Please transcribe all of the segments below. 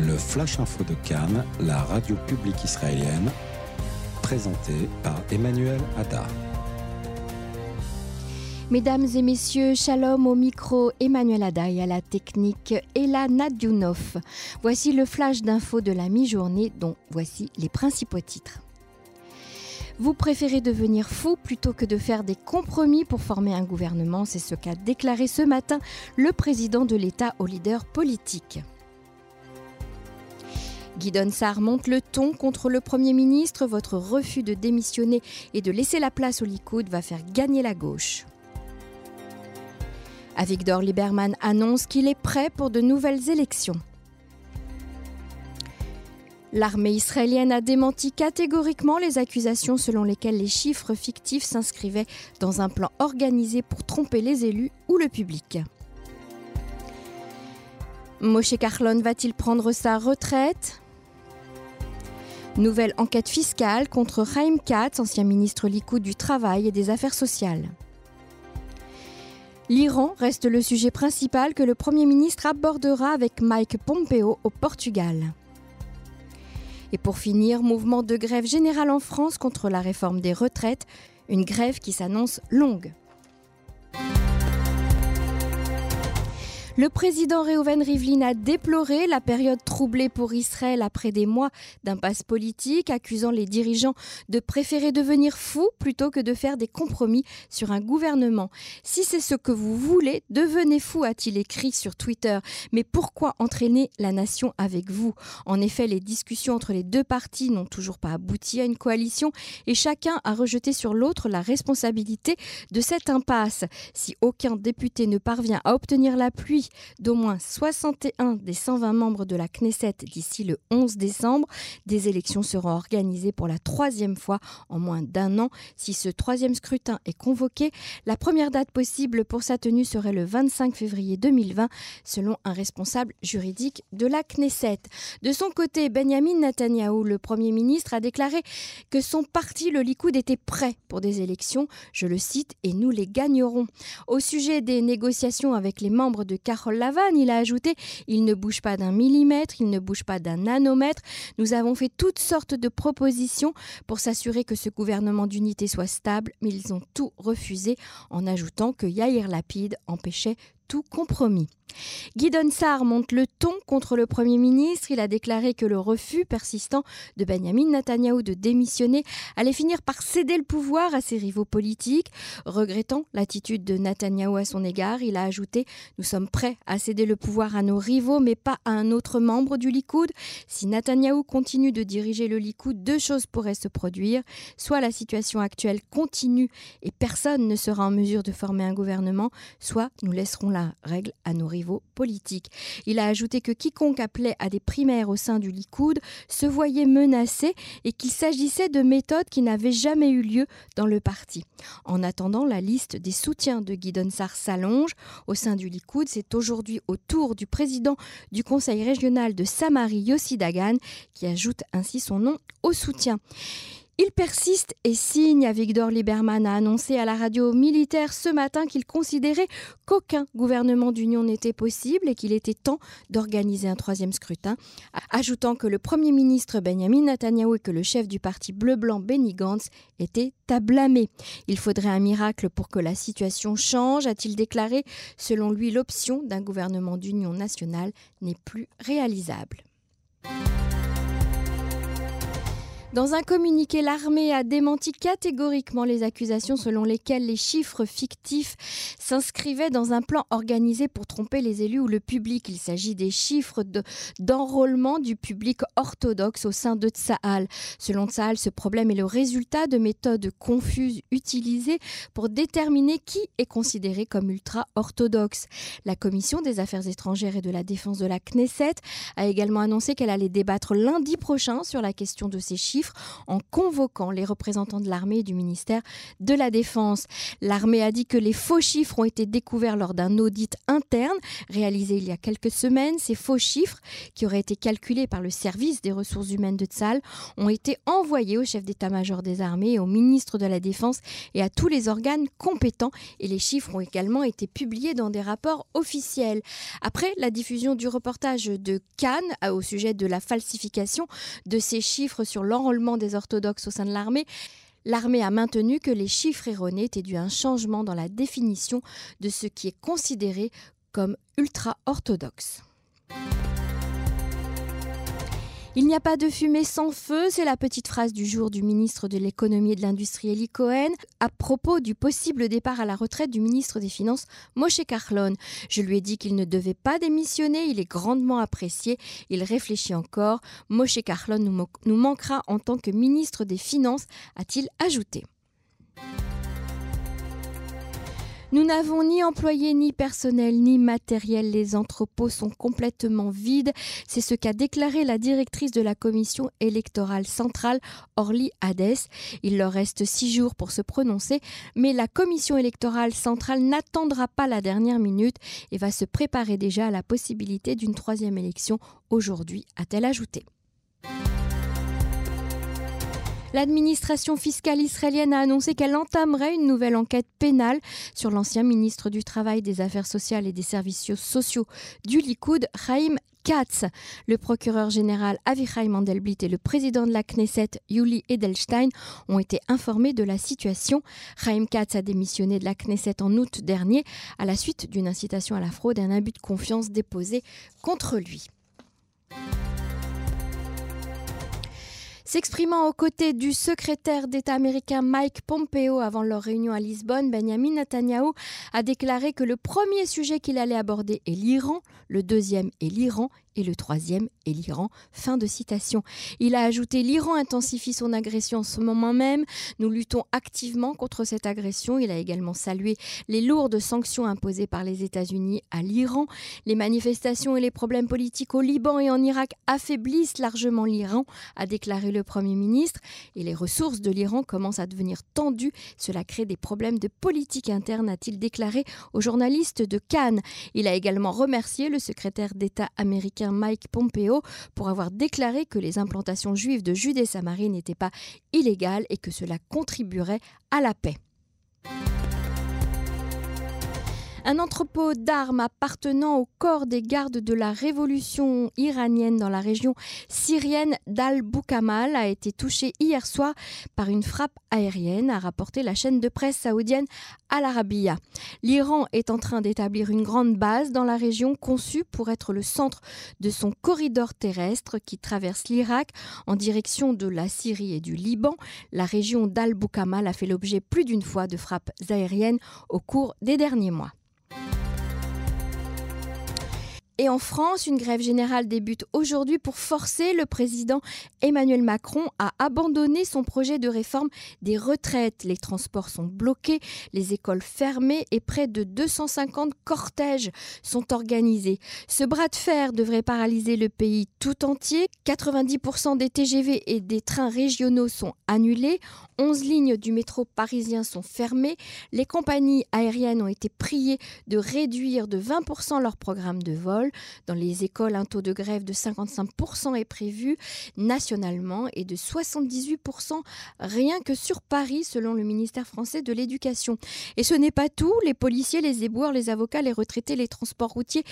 le Flash Info de Cannes, la radio publique israélienne, présenté par Emmanuel Hadar. Mesdames et messieurs, shalom au micro, Emmanuel Ada à la technique Ella Nadiounov. Voici le flash d'infos de la mi-journée dont voici les principaux titres. Vous préférez devenir fou plutôt que de faire des compromis pour former un gouvernement, c'est ce qu'a déclaré ce matin le président de l'État aux leaders politiques. Guy Sarr monte le ton contre le Premier ministre. Votre refus de démissionner et de laisser la place au Likoud va faire gagner la gauche. Avigdor Lieberman annonce qu'il est prêt pour de nouvelles élections. L'armée israélienne a démenti catégoriquement les accusations selon lesquelles les chiffres fictifs s'inscrivaient dans un plan organisé pour tromper les élus ou le public. Moshe Carlon va-t-il prendre sa retraite? Nouvelle enquête fiscale contre Chaim Katz, ancien ministre Likoud du Travail et des Affaires sociales. L'Iran reste le sujet principal que le Premier ministre abordera avec Mike Pompeo au Portugal. Et pour finir, mouvement de grève générale en France contre la réforme des retraites, une grève qui s'annonce longue. Le président Reuven Rivlin a déploré la période troublée pour Israël après des mois d'impasse politique, accusant les dirigeants de préférer devenir fous plutôt que de faire des compromis sur un gouvernement. Si c'est ce que vous voulez, devenez fous, a-t-il écrit sur Twitter. Mais pourquoi entraîner la nation avec vous? En effet, les discussions entre les deux partis n'ont toujours pas abouti à une coalition et chacun a rejeté sur l'autre la responsabilité de cette impasse. Si aucun député ne parvient à obtenir l'appui d'au moins 61 des 120 membres de la Knesset d'ici le 11 décembre. Des élections seront organisées pour la troisième fois en moins d'un an. Si ce troisième scrutin est convoqué, la première date possible pour sa tenue serait le 25 février 2020, selon un responsable juridique de la Knesset. De son côté, Benjamin Netanyahu, le Premier ministre, a déclaré que son parti, le Likoud, était prêt pour des élections. Je le cite, et nous les gagnerons. Au sujet des négociations avec les membres de Lavanne, il a ajouté Il ne bouge pas d'un millimètre, il ne bouge pas d'un nanomètre. Nous avons fait toutes sortes de propositions pour s'assurer que ce gouvernement d'unité soit stable, mais ils ont tout refusé en ajoutant que Yair Lapide empêchait tout compromis. Guy Sarr monte le ton contre le Premier ministre. Il a déclaré que le refus persistant de Benjamin Netanyahu de démissionner allait finir par céder le pouvoir à ses rivaux politiques. Regrettant l'attitude de Netanyahu à son égard, il a ajouté Nous sommes prêts à céder le pouvoir à nos rivaux, mais pas à un autre membre du Likoud. Si Netanyahu continue de diriger le Likoud, deux choses pourraient se produire. Soit la situation actuelle continue et personne ne sera en mesure de former un gouvernement, soit nous laisserons la règle à nos rivaux politique. Il a ajouté que quiconque appelait à des primaires au sein du Likoud se voyait menacé et qu'il s'agissait de méthodes qui n'avaient jamais eu lieu dans le parti. En attendant, la liste des soutiens de Guy Donsar s'allonge. Au sein du Likoud, c'est aujourd'hui au tour du président du conseil régional de Samarie, Yossi Dagan, qui ajoute ainsi son nom au soutien. Il persiste et signe. Victor Lieberman a annoncé à la radio militaire ce matin qu'il considérait qu'aucun gouvernement d'union n'était possible et qu'il était temps d'organiser un troisième scrutin, ajoutant que le Premier ministre Benjamin Netanyahu et que le chef du parti bleu-blanc Benny Gantz étaient à blâmer. Il faudrait un miracle pour que la situation change, a-t-il déclaré. Selon lui, l'option d'un gouvernement d'union nationale n'est plus réalisable. Dans un communiqué, l'armée a démenti catégoriquement les accusations selon lesquelles les chiffres fictifs s'inscrivaient dans un plan organisé pour tromper les élus ou le public. Il s'agit des chiffres d'enrôlement du public orthodoxe au sein de Tsahal. Selon Tsahal, ce problème est le résultat de méthodes confuses utilisées pour déterminer qui est considéré comme ultra-orthodoxe. La Commission des affaires étrangères et de la défense de la Knesset a également annoncé qu'elle allait débattre lundi prochain sur la question de ces chiffres en convoquant les représentants de l'armée et du ministère de la Défense. L'armée a dit que les faux chiffres ont été découverts lors d'un audit interne réalisé il y a quelques semaines. Ces faux chiffres, qui auraient été calculés par le service des ressources humaines de Tsal, ont été envoyés au chef d'état-major des armées, au ministre de la Défense et à tous les organes compétents. Et les chiffres ont également été publiés dans des rapports officiels. Après la diffusion du reportage de Cannes euh, au sujet de la falsification de ces chiffres sur des orthodoxes au sein de l'armée, L'armée a maintenu que les chiffres erronés étaient dus à un changement dans la définition de ce qui est considéré comme ultra-orthodoxe. Il n'y a pas de fumée sans feu, c'est la petite phrase du jour du ministre de l'économie et de l'industrie Eli Cohen à propos du possible départ à la retraite du ministre des Finances Moshe Carlon. Je lui ai dit qu'il ne devait pas démissionner, il est grandement apprécié, il réfléchit encore. Moshe Carlon nous, nous manquera en tant que ministre des Finances, a-t-il ajouté. Nous n'avons ni employés, ni personnel, ni matériel. Les entrepôts sont complètement vides. C'est ce qu'a déclaré la directrice de la commission électorale centrale, Orly Hades. Il leur reste six jours pour se prononcer, mais la commission électorale centrale n'attendra pas la dernière minute et va se préparer déjà à la possibilité d'une troisième élection aujourd'hui, a-t-elle ajouté. L'administration fiscale israélienne a annoncé qu'elle entamerait une nouvelle enquête pénale sur l'ancien ministre du Travail, des Affaires sociales et des Services sociaux du Likoud, Chaim Katz. Le procureur général Avichai Mandelblit et le président de la Knesset, Yuli Edelstein, ont été informés de la situation. Chaim Katz a démissionné de la Knesset en août dernier à la suite d'une incitation à la fraude et un abus de confiance déposé contre lui. S'exprimant aux côtés du secrétaire d'État américain Mike Pompeo avant leur réunion à Lisbonne, Benjamin Netanyahu a déclaré que le premier sujet qu'il allait aborder est l'Iran, le deuxième est l'Iran et le troisième est l'Iran. Fin de citation. Il a ajouté L'Iran intensifie son agression en ce moment même. Nous luttons activement contre cette agression. Il a également salué les lourdes sanctions imposées par les États-Unis à l'Iran. Les manifestations et les problèmes politiques au Liban et en Irak affaiblissent largement l'Iran, a déclaré le Premier ministre. Et les ressources de l'Iran commencent à devenir tendues. Cela crée des problèmes de politique interne, a-t-il déclaré aux journalistes de Cannes. Il a également remercié le secrétaire d'État américain Mike Pompeo pour avoir déclaré que les implantations juives de Judée-Samarie n'étaient pas illégales et que cela contribuerait à la paix. Un entrepôt d'armes appartenant au corps des gardes de la révolution iranienne dans la région syrienne d'Al-Boukamal a été touché hier soir par une frappe aérienne, a rapporté la chaîne de presse saoudienne Al Arabiya. L'Iran est en train d'établir une grande base dans la région conçue pour être le centre de son corridor terrestre qui traverse l'Irak en direction de la Syrie et du Liban. La région d'Al-Boukamal a fait l'objet plus d'une fois de frappes aériennes au cours des derniers mois. Et en France, une grève générale débute aujourd'hui pour forcer le président Emmanuel Macron à abandonner son projet de réforme des retraites. Les transports sont bloqués, les écoles fermées et près de 250 cortèges sont organisés. Ce bras de fer devrait paralyser le pays tout entier. 90% des TGV et des trains régionaux sont annulés. 11 lignes du métro parisien sont fermées. Les compagnies aériennes ont été priées de réduire de 20% leur programme de vol. Dans les écoles, un taux de grève de 55% est prévu nationalement et de 78% rien que sur Paris, selon le ministère français de l'Éducation. Et ce n'est pas tout. Les policiers, les éboueurs, les avocats, les retraités, les transports routiers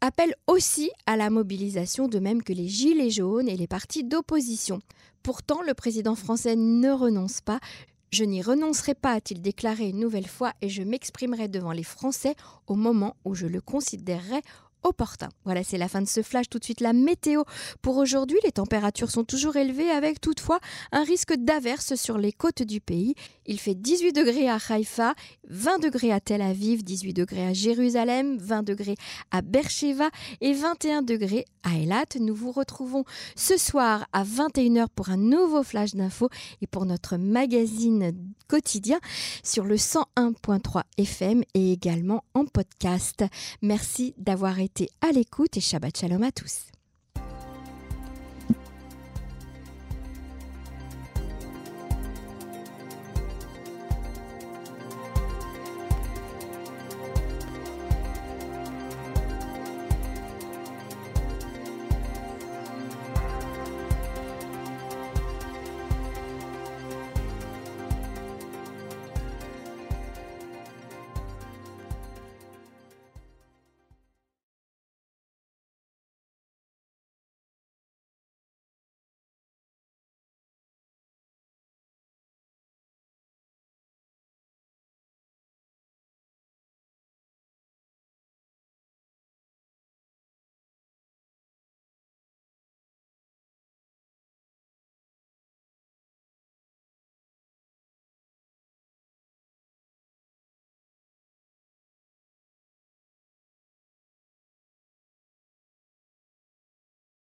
appellent aussi à la mobilisation, de même que les Gilets jaunes et les partis d'opposition. Pourtant, le président français ne renonce pas. Je n'y renoncerai pas, a-t-il déclaré une nouvelle fois, et je m'exprimerai devant les Français au moment où je le considérerai opportun. Voilà, c'est la fin de ce flash. Tout de suite, la météo pour aujourd'hui. Les températures sont toujours élevées avec toutefois un risque d'averse sur les côtes du pays. Il fait 18 degrés à Haïfa, 20 degrés à Tel Aviv, 18 degrés à Jérusalem, 20 degrés à Beersheba et 21 degrés à Elat. Nous vous retrouvons ce soir à 21h pour un nouveau flash d'infos et pour notre magazine quotidien sur le 101.3 FM et également en podcast. Merci d'avoir à l'écoute et Shabbat Shalom à tous.